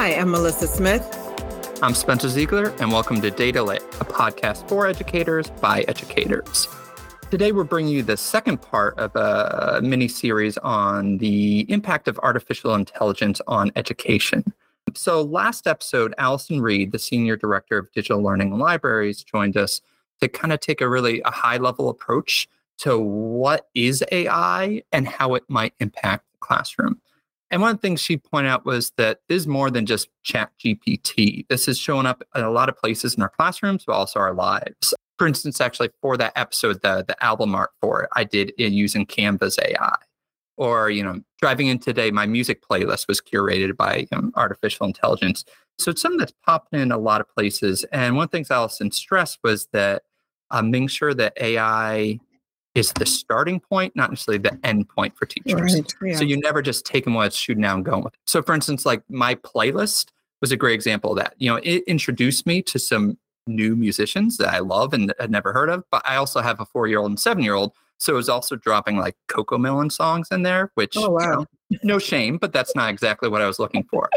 Hi, I'm Melissa Smith. I'm Spencer Ziegler, and welcome to Data Lit, a podcast for educators by educators. Today, we're bringing you the second part of a mini series on the impact of artificial intelligence on education. So, last episode, Allison Reed, the Senior Director of Digital Learning and Libraries, joined us to kind of take a really a high level approach to what is AI and how it might impact the classroom. And one of the things she pointed out was that this is more than just Chat GPT. This is showing up in a lot of places in our classrooms, but also our lives. For instance, actually for that episode, the the album art for it, I did it using Canva's AI. Or, you know, driving in today, my music playlist was curated by you know, artificial intelligence. So it's something that's popping in a lot of places. And one of the things Allison stressed was that uh, making sure that AI is the starting point, not necessarily the end point for teachers. Right, yeah. So you never just take them while it's shooting out and going with it. So for instance, like my playlist was a great example of that. You know, it introduced me to some new musicians that I love and had never heard of, but I also have a four year old and seven year old. So it was also dropping like CoComelon songs in there, which oh, wow. you know, no shame, but that's not exactly what I was looking for.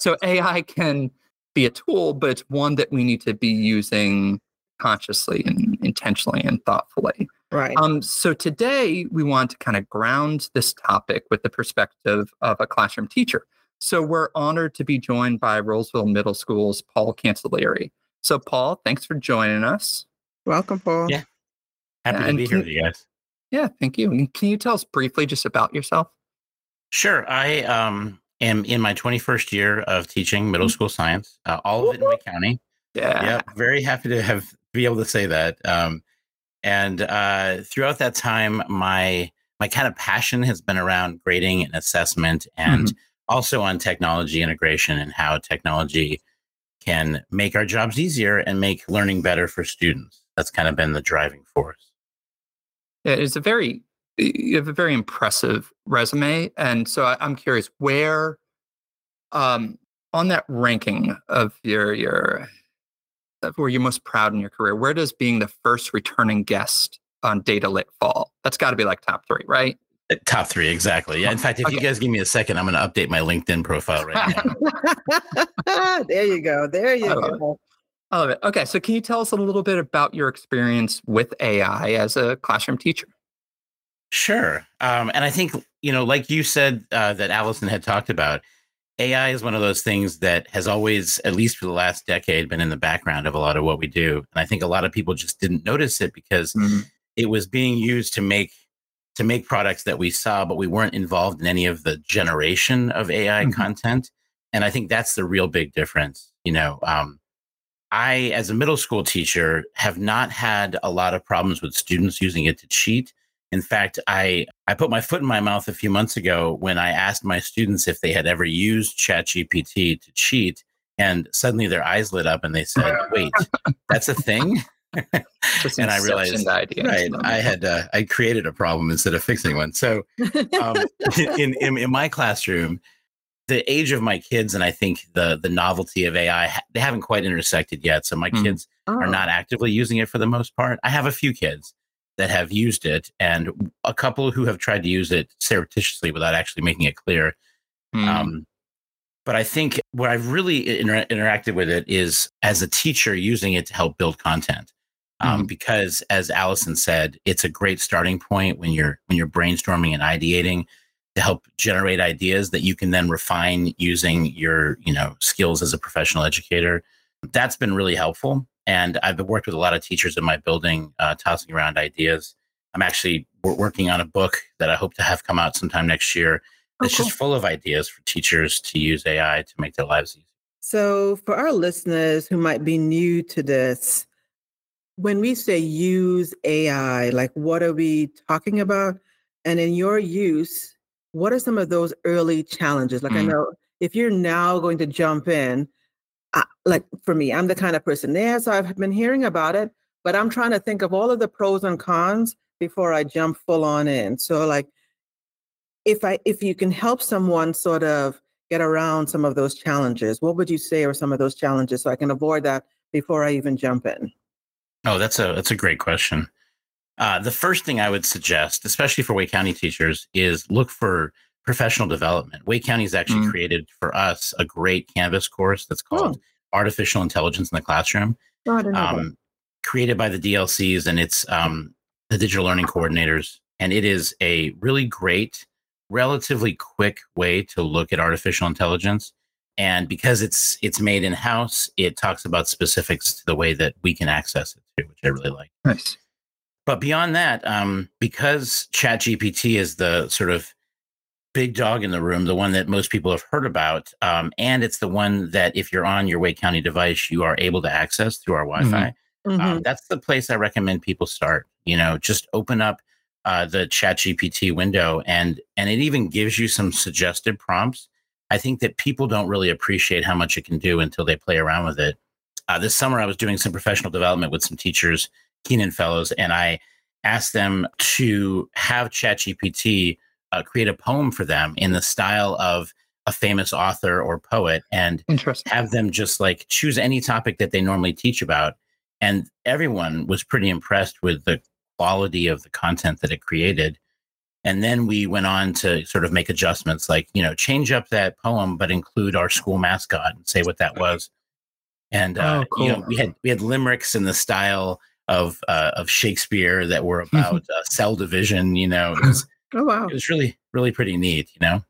so AI can be a tool, but it's one that we need to be using consciously and intentionally and thoughtfully. Right. Um, so today we want to kind of ground this topic with the perspective of a classroom teacher. So we're honored to be joined by Rolesville Middle School's Paul Cancellieri. So Paul, thanks for joining us. Welcome, Paul. Yeah. Happy and to be can, here with you guys. Yeah, thank you. And can you tell us briefly just about yourself? Sure. I um, am in my 21st year of teaching middle mm-hmm. school science, uh, all of it in my county. Yeah. Yeah. Very happy to have be able to say that. Um, and uh, throughout that time, my my kind of passion has been around grading and assessment, and mm-hmm. also on technology integration and how technology can make our jobs easier and make learning better for students. That's kind of been the driving force. Yeah, it's a very you have a very impressive resume, and so I, I'm curious where, um, on that ranking of your your where you're most proud in your career, where does being the first returning guest on Data Lit fall? That's got to be like top three, right? Uh, top three, exactly. Yeah. In fact, if okay. you guys give me a second, I'm going to update my LinkedIn profile right now. there you go. There you I go. It. I love it. Okay. So, can you tell us a little bit about your experience with AI as a classroom teacher? Sure. Um, and I think, you know, like you said, uh, that Allison had talked about, AI is one of those things that has always, at least for the last decade, been in the background of a lot of what we do. And I think a lot of people just didn't notice it because mm-hmm. it was being used to make to make products that we saw, but we weren't involved in any of the generation of AI mm-hmm. content. And I think that's the real big difference. You know, um, I, as a middle school teacher, have not had a lot of problems with students using it to cheat. In fact, I, I put my foot in my mouth a few months ago when I asked my students if they had ever used ChatGPT to cheat. And suddenly their eyes lit up and they said, wait, that's a thing? and I realized, right, I had uh, I created a problem instead of fixing one. So, um, in, in, in my classroom, the age of my kids and I think the the novelty of AI they haven't quite intersected yet. So my mm. kids oh. are not actively using it for the most part. I have a few kids, that have used it and a couple who have tried to use it surreptitiously without actually making it clear. Mm. Um, but I think where I've really inter- interacted with it is as a teacher using it to help build content. Um, mm. Because as Allison said, it's a great starting point when you're when you're brainstorming and ideating to help generate ideas that you can then refine using your you know skills as a professional educator. That's been really helpful. And I've worked with a lot of teachers in my building, uh, tossing around ideas. I'm actually working on a book that I hope to have come out sometime next year. Oh, it's cool. just full of ideas for teachers to use AI to make their lives easier. So, for our listeners who might be new to this, when we say use AI, like what are we talking about? And in your use, what are some of those early challenges? Like, mm. I know if you're now going to jump in, I, like for me, I'm the kind of person there. So I've been hearing about it, but I'm trying to think of all of the pros and cons before I jump full on in. So like if I if you can help someone sort of get around some of those challenges, what would you say are some of those challenges so I can avoid that before I even jump in? Oh, that's a that's a great question. Uh, the first thing I would suggest, especially for Wake County teachers, is look for professional development. Wake County has actually mm. created for us a great Canvas course that's called oh. Artificial Intelligence in the Classroom. Oh, um, created by the DLCs and it's um, the digital learning coordinators. And it is a really great, relatively quick way to look at artificial intelligence. And because it's it's made in house, it talks about specifics to the way that we can access it too, which I really like. Nice. But beyond that, um, because ChatGPT is the sort of big dog in the room, the one that most people have heard about, um, and it's the one that if you're on your Wake County device, you are able to access through our Wi-Fi. Mm-hmm. Um, mm-hmm. that's the place I recommend people start. You know, just open up uh, the ChatGPT window, and and it even gives you some suggested prompts. I think that people don't really appreciate how much it can do until they play around with it. Uh, this summer, I was doing some professional development with some teachers Kenan Fellows, and I asked them to have ChatGPT uh, create a poem for them in the style of a famous author or poet, and have them just like choose any topic that they normally teach about. And everyone was pretty impressed with the quality of the content that it created. And then we went on to sort of make adjustments, like you know, change up that poem, but include our school mascot and say what that was. And uh, oh, cool. you know, we had we had limericks in the style of uh, of Shakespeare that were about uh, cell division. You know, it was, oh wow, it was really really pretty neat. You know.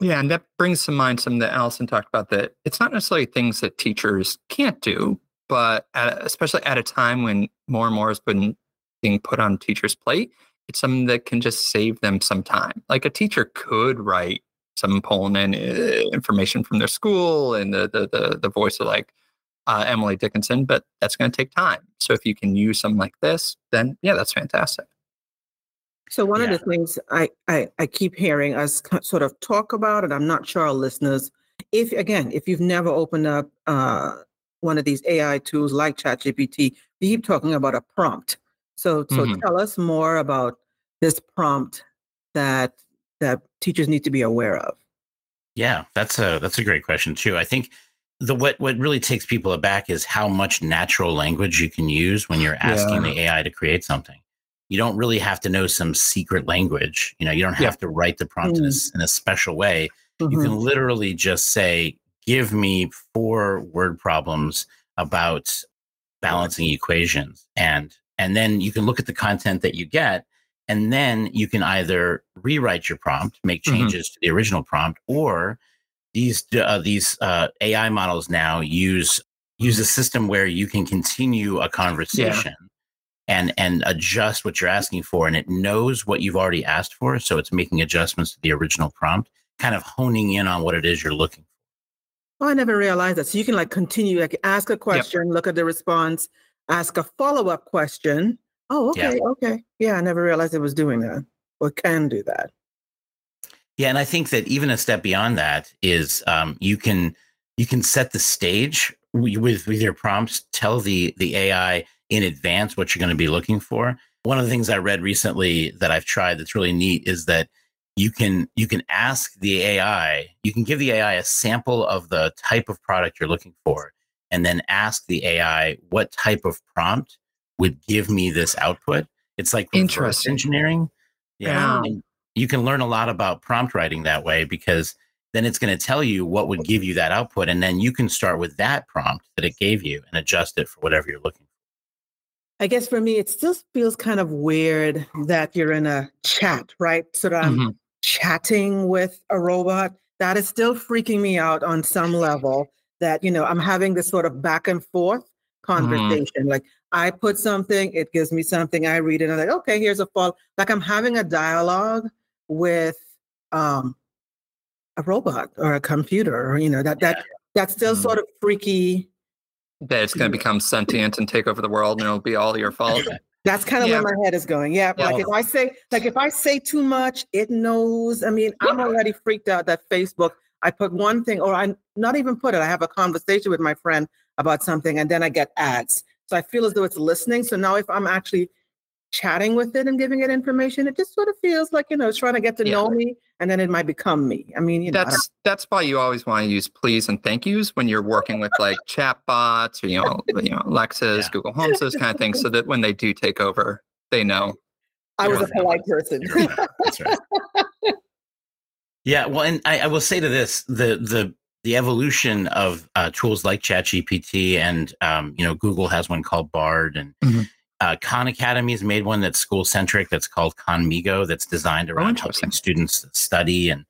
Yeah, and that brings to mind something that Allison talked about that it's not necessarily things that teachers can't do, but at, especially at a time when more and more has been being put on teachers' plate, it's something that can just save them some time. Like a teacher could write some pulling in uh, information from their school and the the the, the voice of like uh, Emily Dickinson, but that's going to take time. So if you can use something like this, then yeah, that's fantastic. So one yeah. of the things I, I, I keep hearing us sort of talk about, and I'm not sure our listeners, if again, if you've never opened up uh, one of these AI tools like ChatGPT, we keep talking about a prompt. So so mm-hmm. tell us more about this prompt that that teachers need to be aware of. Yeah, that's a that's a great question too. I think the what what really takes people aback is how much natural language you can use when you're asking yeah. the AI to create something. You don't really have to know some secret language. You know, you don't have yeah. to write the prompt mm. in, a, mm. in, a, special way. Mm-hmm. You can literally just say, "Give me four word problems about balancing equations," and and then you can look at the content that you get, and then you can either rewrite your prompt, make mm-hmm. changes mm-hmm. to the original prompt, or these uh, these uh, AI models now use use a system where you can continue a conversation yeah. And and adjust what you're asking for, and it knows what you've already asked for, so it's making adjustments to the original prompt, kind of honing in on what it is you're looking for. Oh, I never realized that. So you can like continue, like ask a question, yep. look at the response, ask a follow up question. Oh, okay, yeah. okay, yeah. I never realized it was doing that or can do that. Yeah, and I think that even a step beyond that is um, you can you can set the stage with with your prompts. Tell the the AI in advance what you're going to be looking for. One of the things I read recently that I've tried that's really neat is that you can you can ask the AI, you can give the AI a sample of the type of product you're looking for, and then ask the AI what type of prompt would give me this output. It's like reverse engineering. Yeah. yeah you can learn a lot about prompt writing that way because then it's going to tell you what would give you that output and then you can start with that prompt that it gave you and adjust it for whatever you're looking i guess for me it still feels kind of weird that you're in a chat right so that i'm mm-hmm. chatting with a robot that is still freaking me out on some level that you know i'm having this sort of back and forth mm-hmm. conversation mm-hmm. like i put something it gives me something i read it and i'm like okay here's a fall like i'm having a dialogue with um, a robot or a computer, or you know that that that's still mm-hmm. sort of freaky. That it's going to become sentient and take over the world, and it'll be all your fault. That's kind of yeah. where my head is going. Yeah, yeah, like if I say like if I say too much, it knows. I mean, I'm already freaked out that Facebook. I put one thing, or I not even put it. I have a conversation with my friend about something, and then I get ads. So I feel as though it's listening. So now, if I'm actually chatting with it and giving it information, it just sort of feels like, you know, it's trying to get to yeah. know me and then it might become me. I mean, you know, that's that's why you always want to use please and thank yous when you're working with like chat bots or you know, you know, Alexa's, yeah. Google Homes, those kind of things, so that when they do take over, they know. I was a polite person. Right. Yeah, well, and I, I will say to this the the the evolution of uh, tools like ChatGPT and um, you know Google has one called Bard and Mhm. Uh, Khan Academy has made one that's school centric that's called Khanmigo that's designed around interesting. helping students study and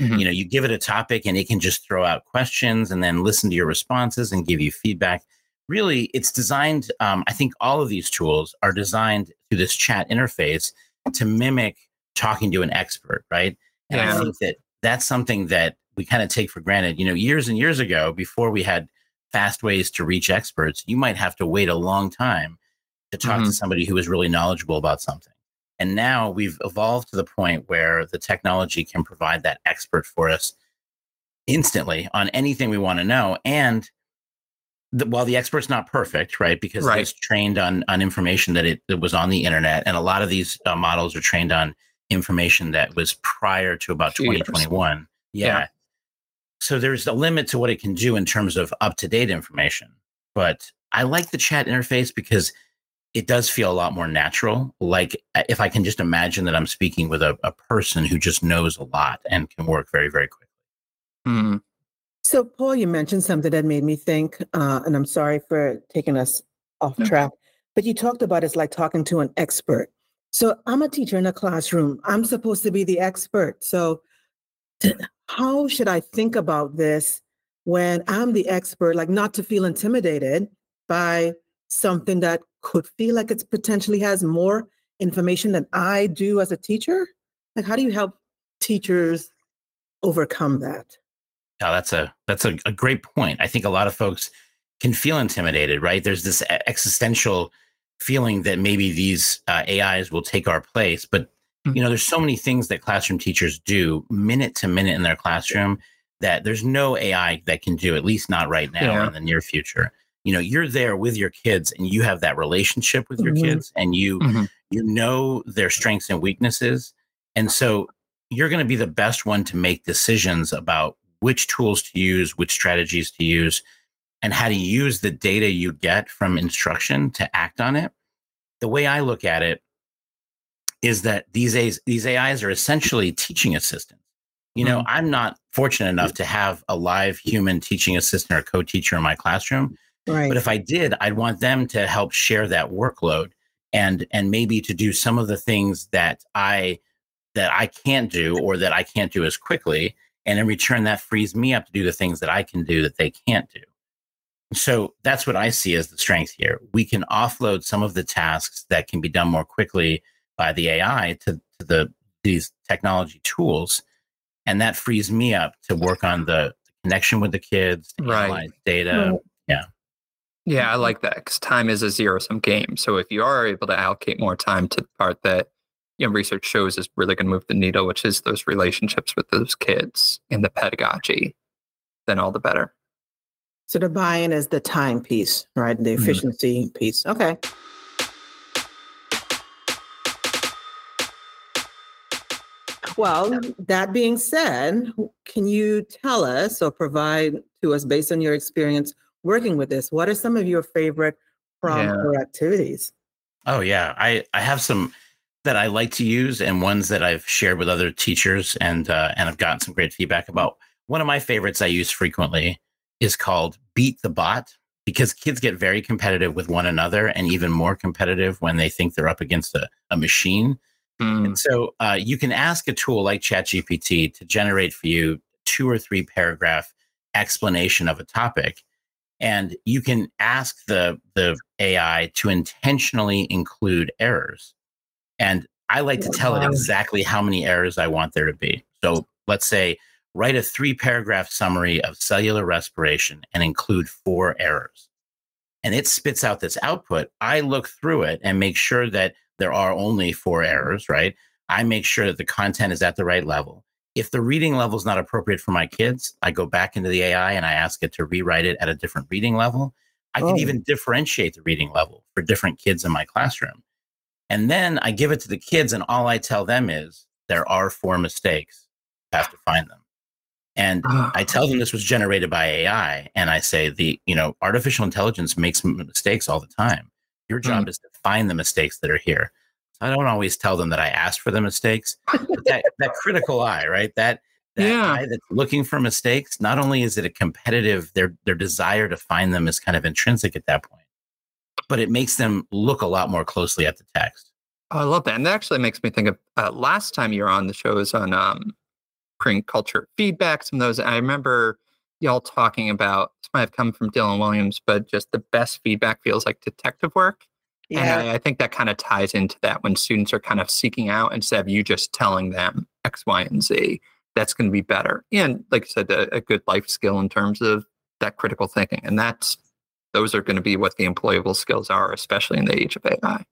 Mhm. you know you give it a topic and it can just throw out questions and then listen to your responses and give you feedback. Really, it's designed. Um, I think all of these tools are designed through this chat interface to mimic talking to an expert, right? And I think that that's something that we kind of take for granted. You know, years and years ago, before we had fast ways to reach experts, you might have to wait a long time to talk to Mhm. somebody who is really knowledgeable about something. And now we've evolved to the point where the technology can provide that expert for us instantly on anything we want to know. And the, while the expert's not perfect, right? Because Right. it's trained on on information that it, that was on the internet, and a lot of these uh, models are trained on information that was prior to about Few years. 2021. Yeah. Yeah. So there's a limit to what it can do in terms of up to date information. But I like the chat interface because it does feel a lot more natural. Like uh, if I can just imagine that I'm speaking with a, a person who just knows a lot and can work very, very quickly. Mhm. So, Paul, you mentioned something that made me think, uh, and I'm sorry for taking us off No. track, but you talked about it's like talking to an expert. So, I'm a teacher in a classroom. I'm supposed to be the expert. So, how should I think about this when I'm the expert, like not to feel intimidated by something that could feel like it potentially has more information than I do as a teacher? Like, how do you help teachers overcome that? Yeah, that's a that's a, a great point. I think a lot of folks can feel intimidated, right? There's this existential feeling that maybe these uh, AIs will take our place, but Mhm. you know, there's so many things that classroom teachers do minute to minute in their classroom that there's no AI that can do, at least not right now or in the near future. You know, you're there with your kids and you have that relationship with your Mhm. kids and you Mhm. you know their strengths and weaknesses. And so you're going to be the best one to make decisions about which tools to use, which strategies to use, and how to use the data you get from instruction to act on it. The way I look at it is that these AIs, these AIs are essentially teaching assistants. You know, Mhm. I'm not fortunate enough to have a live human teaching assistant or co-teacher in my classroom. Right. But if I did, I'd want them to help share that workload and and maybe to do some of the things that I that I can't do or that I can't do as quickly. And in return, that frees me up to do the things that I can do that they can't do. So that's what I see as the strength here. We can offload some of the tasks that can be done more quickly by the AI to, to the these technology tools. And that frees me up to work on the connection with the kids, to Right. analyze data, Right. Yeah, I like that because time is a zero sum game. So if you are able to allocate more time to the part that you know research shows is really going to move the needle, which is those relationships with those kids and the pedagogy, then all the better. So the buy-in is the time piece, right? The Mhm. efficiency piece. Okay. Well, that being said, can you tell us or provide to us, based on your experience working with this, what are some of your favorite prompts Yeah. or activities? Oh yeah, I I have some that I like to use and ones that I've shared with other teachers and uh, and I've gotten some great feedback about. One of my favorites I use frequently is called Beat the Bot because kids get very competitive with one another and even more competitive when they think they're up against a, a machine. Mm, And so uh, you can ask a tool like ChatGPT to generate for you two or three paragraph explanation of a topic. And you can ask the, the AI to intentionally include errors. And I like to tell it exactly how many errors I want there to be. So let's say write a three paragraph summary of cellular respiration and include four errors. And it spits out this output. I look through it and make sure that there are only four errors, right? I make sure that the content is at the right level. If the reading level is not appropriate for my kids, I go back into the AI and I ask it to rewrite it at a different reading level. I can Oh. even differentiate the reading level for different kids in my classroom. And then I give it to the kids, and all I tell them is there are four mistakes. You have to find them. And I tell them this was generated by AI, and I say the you know artificial intelligence makes mistakes all the time. Your hmm. job is to find the mistakes that are here. So I don't always tell them that I asked for the mistakes. But that that critical eye, right? That that Yeah. guy that's looking for mistakes, not only is it a competitive, their their desire to find them is kind of intrinsic at that point, but it makes them look a lot more closely at the text. Oh, I love that. And that actually makes me think of uh, last time you were on the show was on um, creating culture feedback. Some of those, I remember y'all talking about, this might have come from Dylan Williams, but just the best feedback feels like detective work. And I, I think that kind of ties into that when students are kind of seeking out instead of you just telling them X, Y, and Z, that's going to be better. And like I said, a, a good life skill in terms of that critical thinking. And that's, those are going to be what the employable skills are, especially in the age of AI.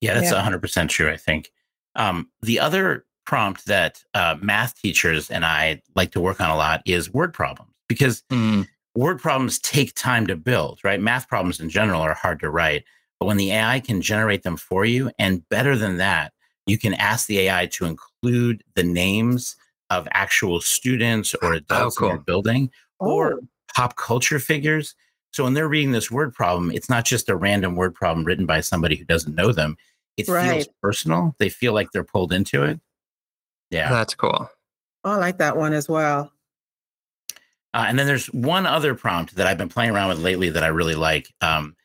Yeah, that's Yeah. 100% true, I think. Um, the other prompt that uh, math teachers and I like to work on a lot is word problems because Mm, word problems take time to build, right? Math problems in general are hard to write, but when the AI can generate them for you, and better than that, you can ask the AI to include the names of actual students or adults in your building or Oh, pop culture figures. So when they're reading this word problem, it's not just a random word problem written by somebody who doesn't know them. It feels personal. They feel like they're pulled into it. Yeah. That's cool. I like that one as well. Uh, and then there's one other prompt that I've been playing around with lately that I really like. Um,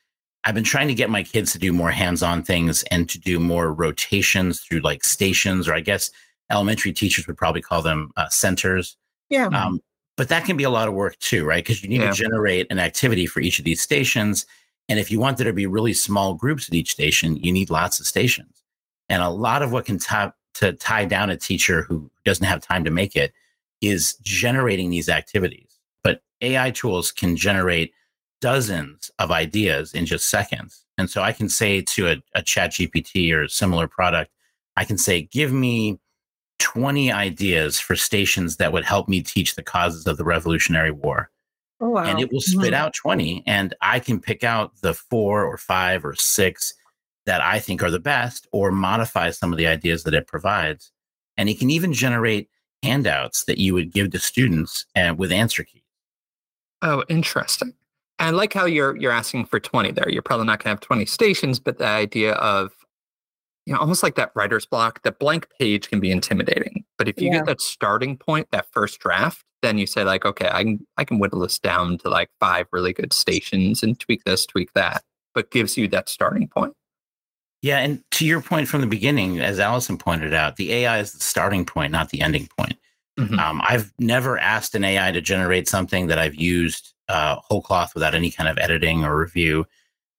I've been trying to get my kids to do more hands-on things and to do more rotations through like stations, or I guess elementary teachers would probably call them uh, centers. Yeah. Um, but that can be a lot of work too, right? Because you need Yeah. to generate an activity for each of these stations. And if you want there to be really small groups at each station, you need lots of stations. And a lot of what can tie to tie down a teacher who doesn't have time to make it is generating these activities. But AI tools can generate dozens of ideas in just seconds. And so I can say to a, a chat GPT or a similar product, I can say, give me 20 ideas for stations that would help me teach the causes of the Revolutionary War. oh, wow. And it will spit Mhm. out 20, and I can pick out the four or five or six that I think are the best or modify some of the ideas that it provides. And it can even generate handouts that you would give to students uh, with answer keys. Oh, interesting. And I like how you're you're asking for 20 there. You're probably not gonna have 20 stations, but the idea of you know, almost like that writer's block, that blank page can be intimidating. But if you Yeah. get that starting point, that first draft, then you say like, okay, I can I can whittle this down to like five really good stations and tweak this, tweak that, but gives you that starting point. Yeah, and to your point from the beginning, as Allison pointed out, the AI is the starting point, not the ending point. Mhm. Um, I've never asked an AI to generate something that I've used uh, whole cloth without any kind of editing or review,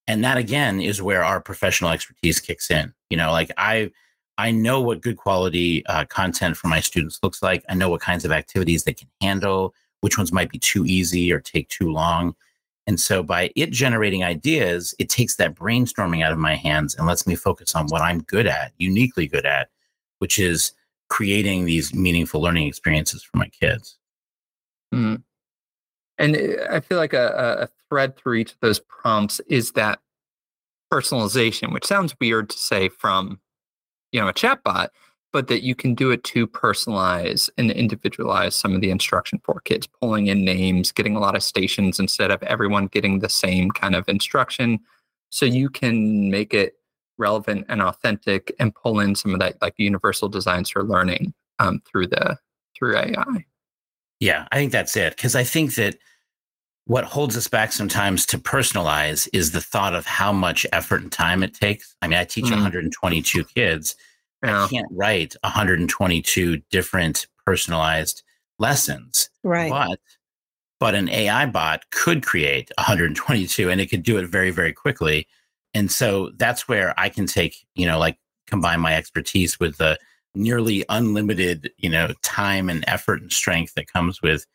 and that again is where our professional expertise kicks in. You know, like I, I know what good quality uh, content for my students looks like. I know what kinds of activities they can handle, which ones might be too easy or take too long. And so by it generating ideas, it takes that brainstorming out of my hands and lets me focus on what I'm good at, uniquely good at, which is creating these meaningful learning experiences for my kids. Mhm. And uh, I feel like a- a thread through each of those prompts is that personalization, which sounds weird to say from, you know, a chatbot, but that you can do it to personalize and individualize some of the instruction for kids, pulling in names, getting a lot of stations instead of everyone getting the same kind of instruction. So you can make it relevant and authentic and pull in some of that like universal designs for learning um, through the through AI. Yeah, I think that's it. Because I think that what holds us back sometimes to personalize is the thought of how much effort and time it takes. I mean, I teach Mm. 122 kids. Yeah. I can't write 122 different personalized lessons. right. But but an AI bot could create 122 and it could do it very, very quickly. And so that's where I can take, you know, like combine my expertise with the nearly unlimited, you know, time and effort and strength that comes with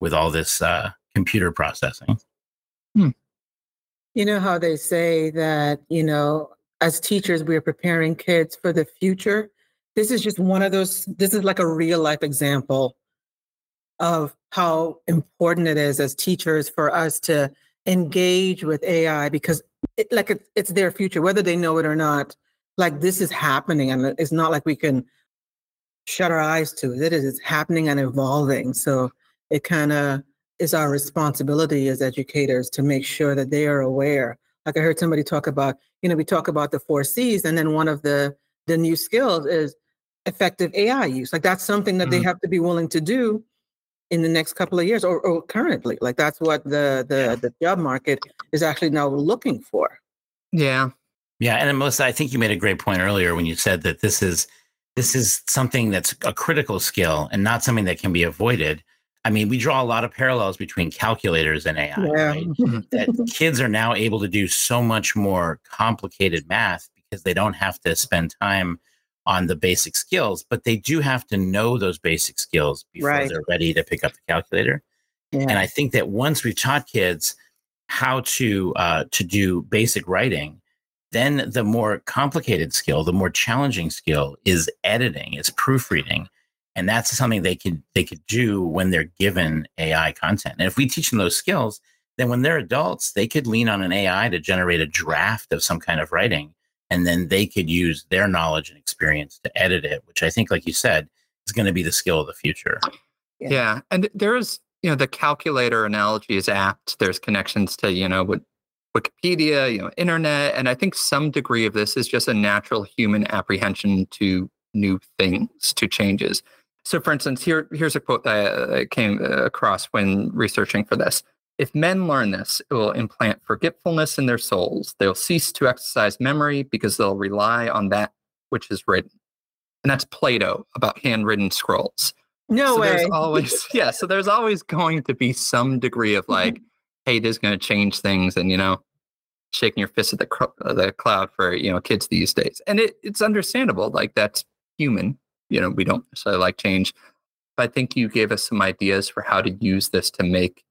with all this uh, computer processing. You know how they say that, you know, as teachers, we're preparing kids for the future. This is just one of those, this is like a real life example of how important it is as teachers for us to engage with AI because it, like it, it's their future, whether they know it or not. Like this is happening, and it's not like we can shut our eyes to it. It is happening and evolving. So it kind of is our responsibility as educators to make sure that they are aware. Like I heard somebody talk about, you know, we talk about the four C's, and then one of the the new skills is effective AI use. Like that's something that they Mhm. have to be willing to do in the next couple of years or, or currently. Like that's what the the, yeah. the job market is actually now looking for. Yeah. Yeah. And Melissa, I think you made a great point earlier when you said that this is this is something that's a critical skill and not something that can be avoided. I mean, we draw a lot of parallels between calculators and AI. Yeah. Right? that kids are now able to do so much more complicated math because they don't have to spend time on the basic skills, but they do have to know those basic skills before right. they're ready to pick up the calculator. Yeah. And I think that once we've taught kids how to uh, to do basic writing, then the more complicated skill, the more challenging skill is editing, is proofreading, and that's something they could they could do when they're given AI content. And if we teach them those skills, then when they're adults, they could lean on an AI to generate a draft of some kind of writing and then they could use their knowledge and experience to edit it which i think like you said is going to be the skill of the future. Yeah, yeah. and there's you know the calculator analogy is apt. There's connections to you know what wikipedia you know internet and i think some degree of this is just a natural human apprehension to new things to changes. So for instance here here's a quote that i came across when researching for this if men learn this, it will implant forgetfulness in their souls. They'll cease to exercise memory because they'll rely on that which is written. And that's Plato about handwritten scrolls. No so way. There's always, yeah. So there's always going to be some degree of like, hey, this is going to change things, and you know, shaking your fist at the uh, the cloud for you know kids these days. And it, it's understandable. Like that's human. You know, we don't necessarily like change. But I think you gave us some ideas for how to use this to make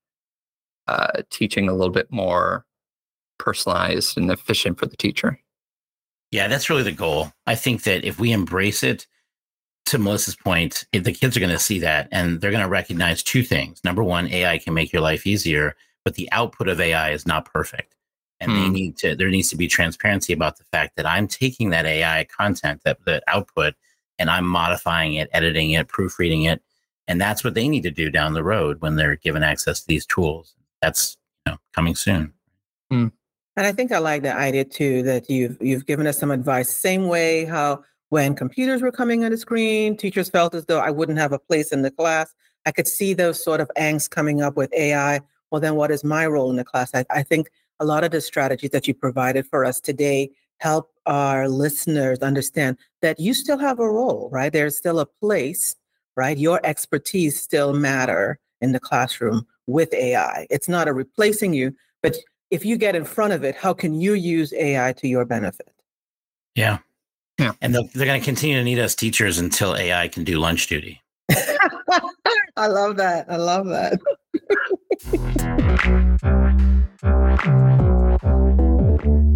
uh, teaching a little bit more personalized and efficient for the teacher. Yeah, that's really the goal. I think that if we embrace it, to Melissa's point, the kids are going to see that and they're going to recognize two things. Number one, AI can make your life easier, but the output of AI is not perfect. And hmm. they need to, there needs to be transparency about the fact that I'm taking that AI content, that the output, and I'm modifying it, editing it, proofreading it. And that's what they need to do down the road when they're given access to these tools that's you know, coming soon. Mm. And I think I like the idea too that you've you've given us some advice. Same way how when computers were coming on the screen, teachers felt as though I wouldn't have a place in the class. I could see those sort of angst coming up with AI. Well, then what is my role in the class? I, I think a lot of the strategies that you provided for us today help our listeners understand that you still have a role, right? There's still a place, right? Your expertise still matter in the classroom with AI. It's not a replacing you, but if you get in front of it, how can you use AI to your benefit? Yeah. Yeah. And they're, they're going to continue to need us teachers until AI can do lunch duty. I love that. I love that.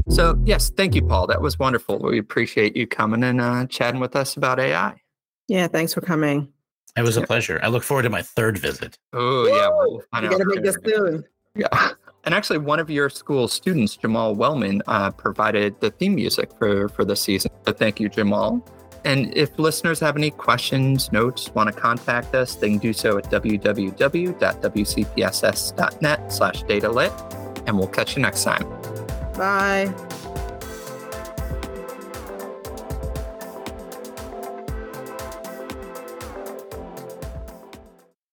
so, yes, thank you, Paul. That was wonderful. We appreciate you coming and uh, chatting with us about AI. Yeah, thanks for coming. It was a pleasure. I look forward to my third visit. Oh yeah, we'll you got to make this soon. Yeah. And actually, one of your school students, Jamaal Wellman, uh, provided the theme music for for the season. So thank you, Jamaal. And if listeners have any questions, notes, want to contact us, they can do so at www.wcpss.net slash data lit. And we'll catch you next time. Bye.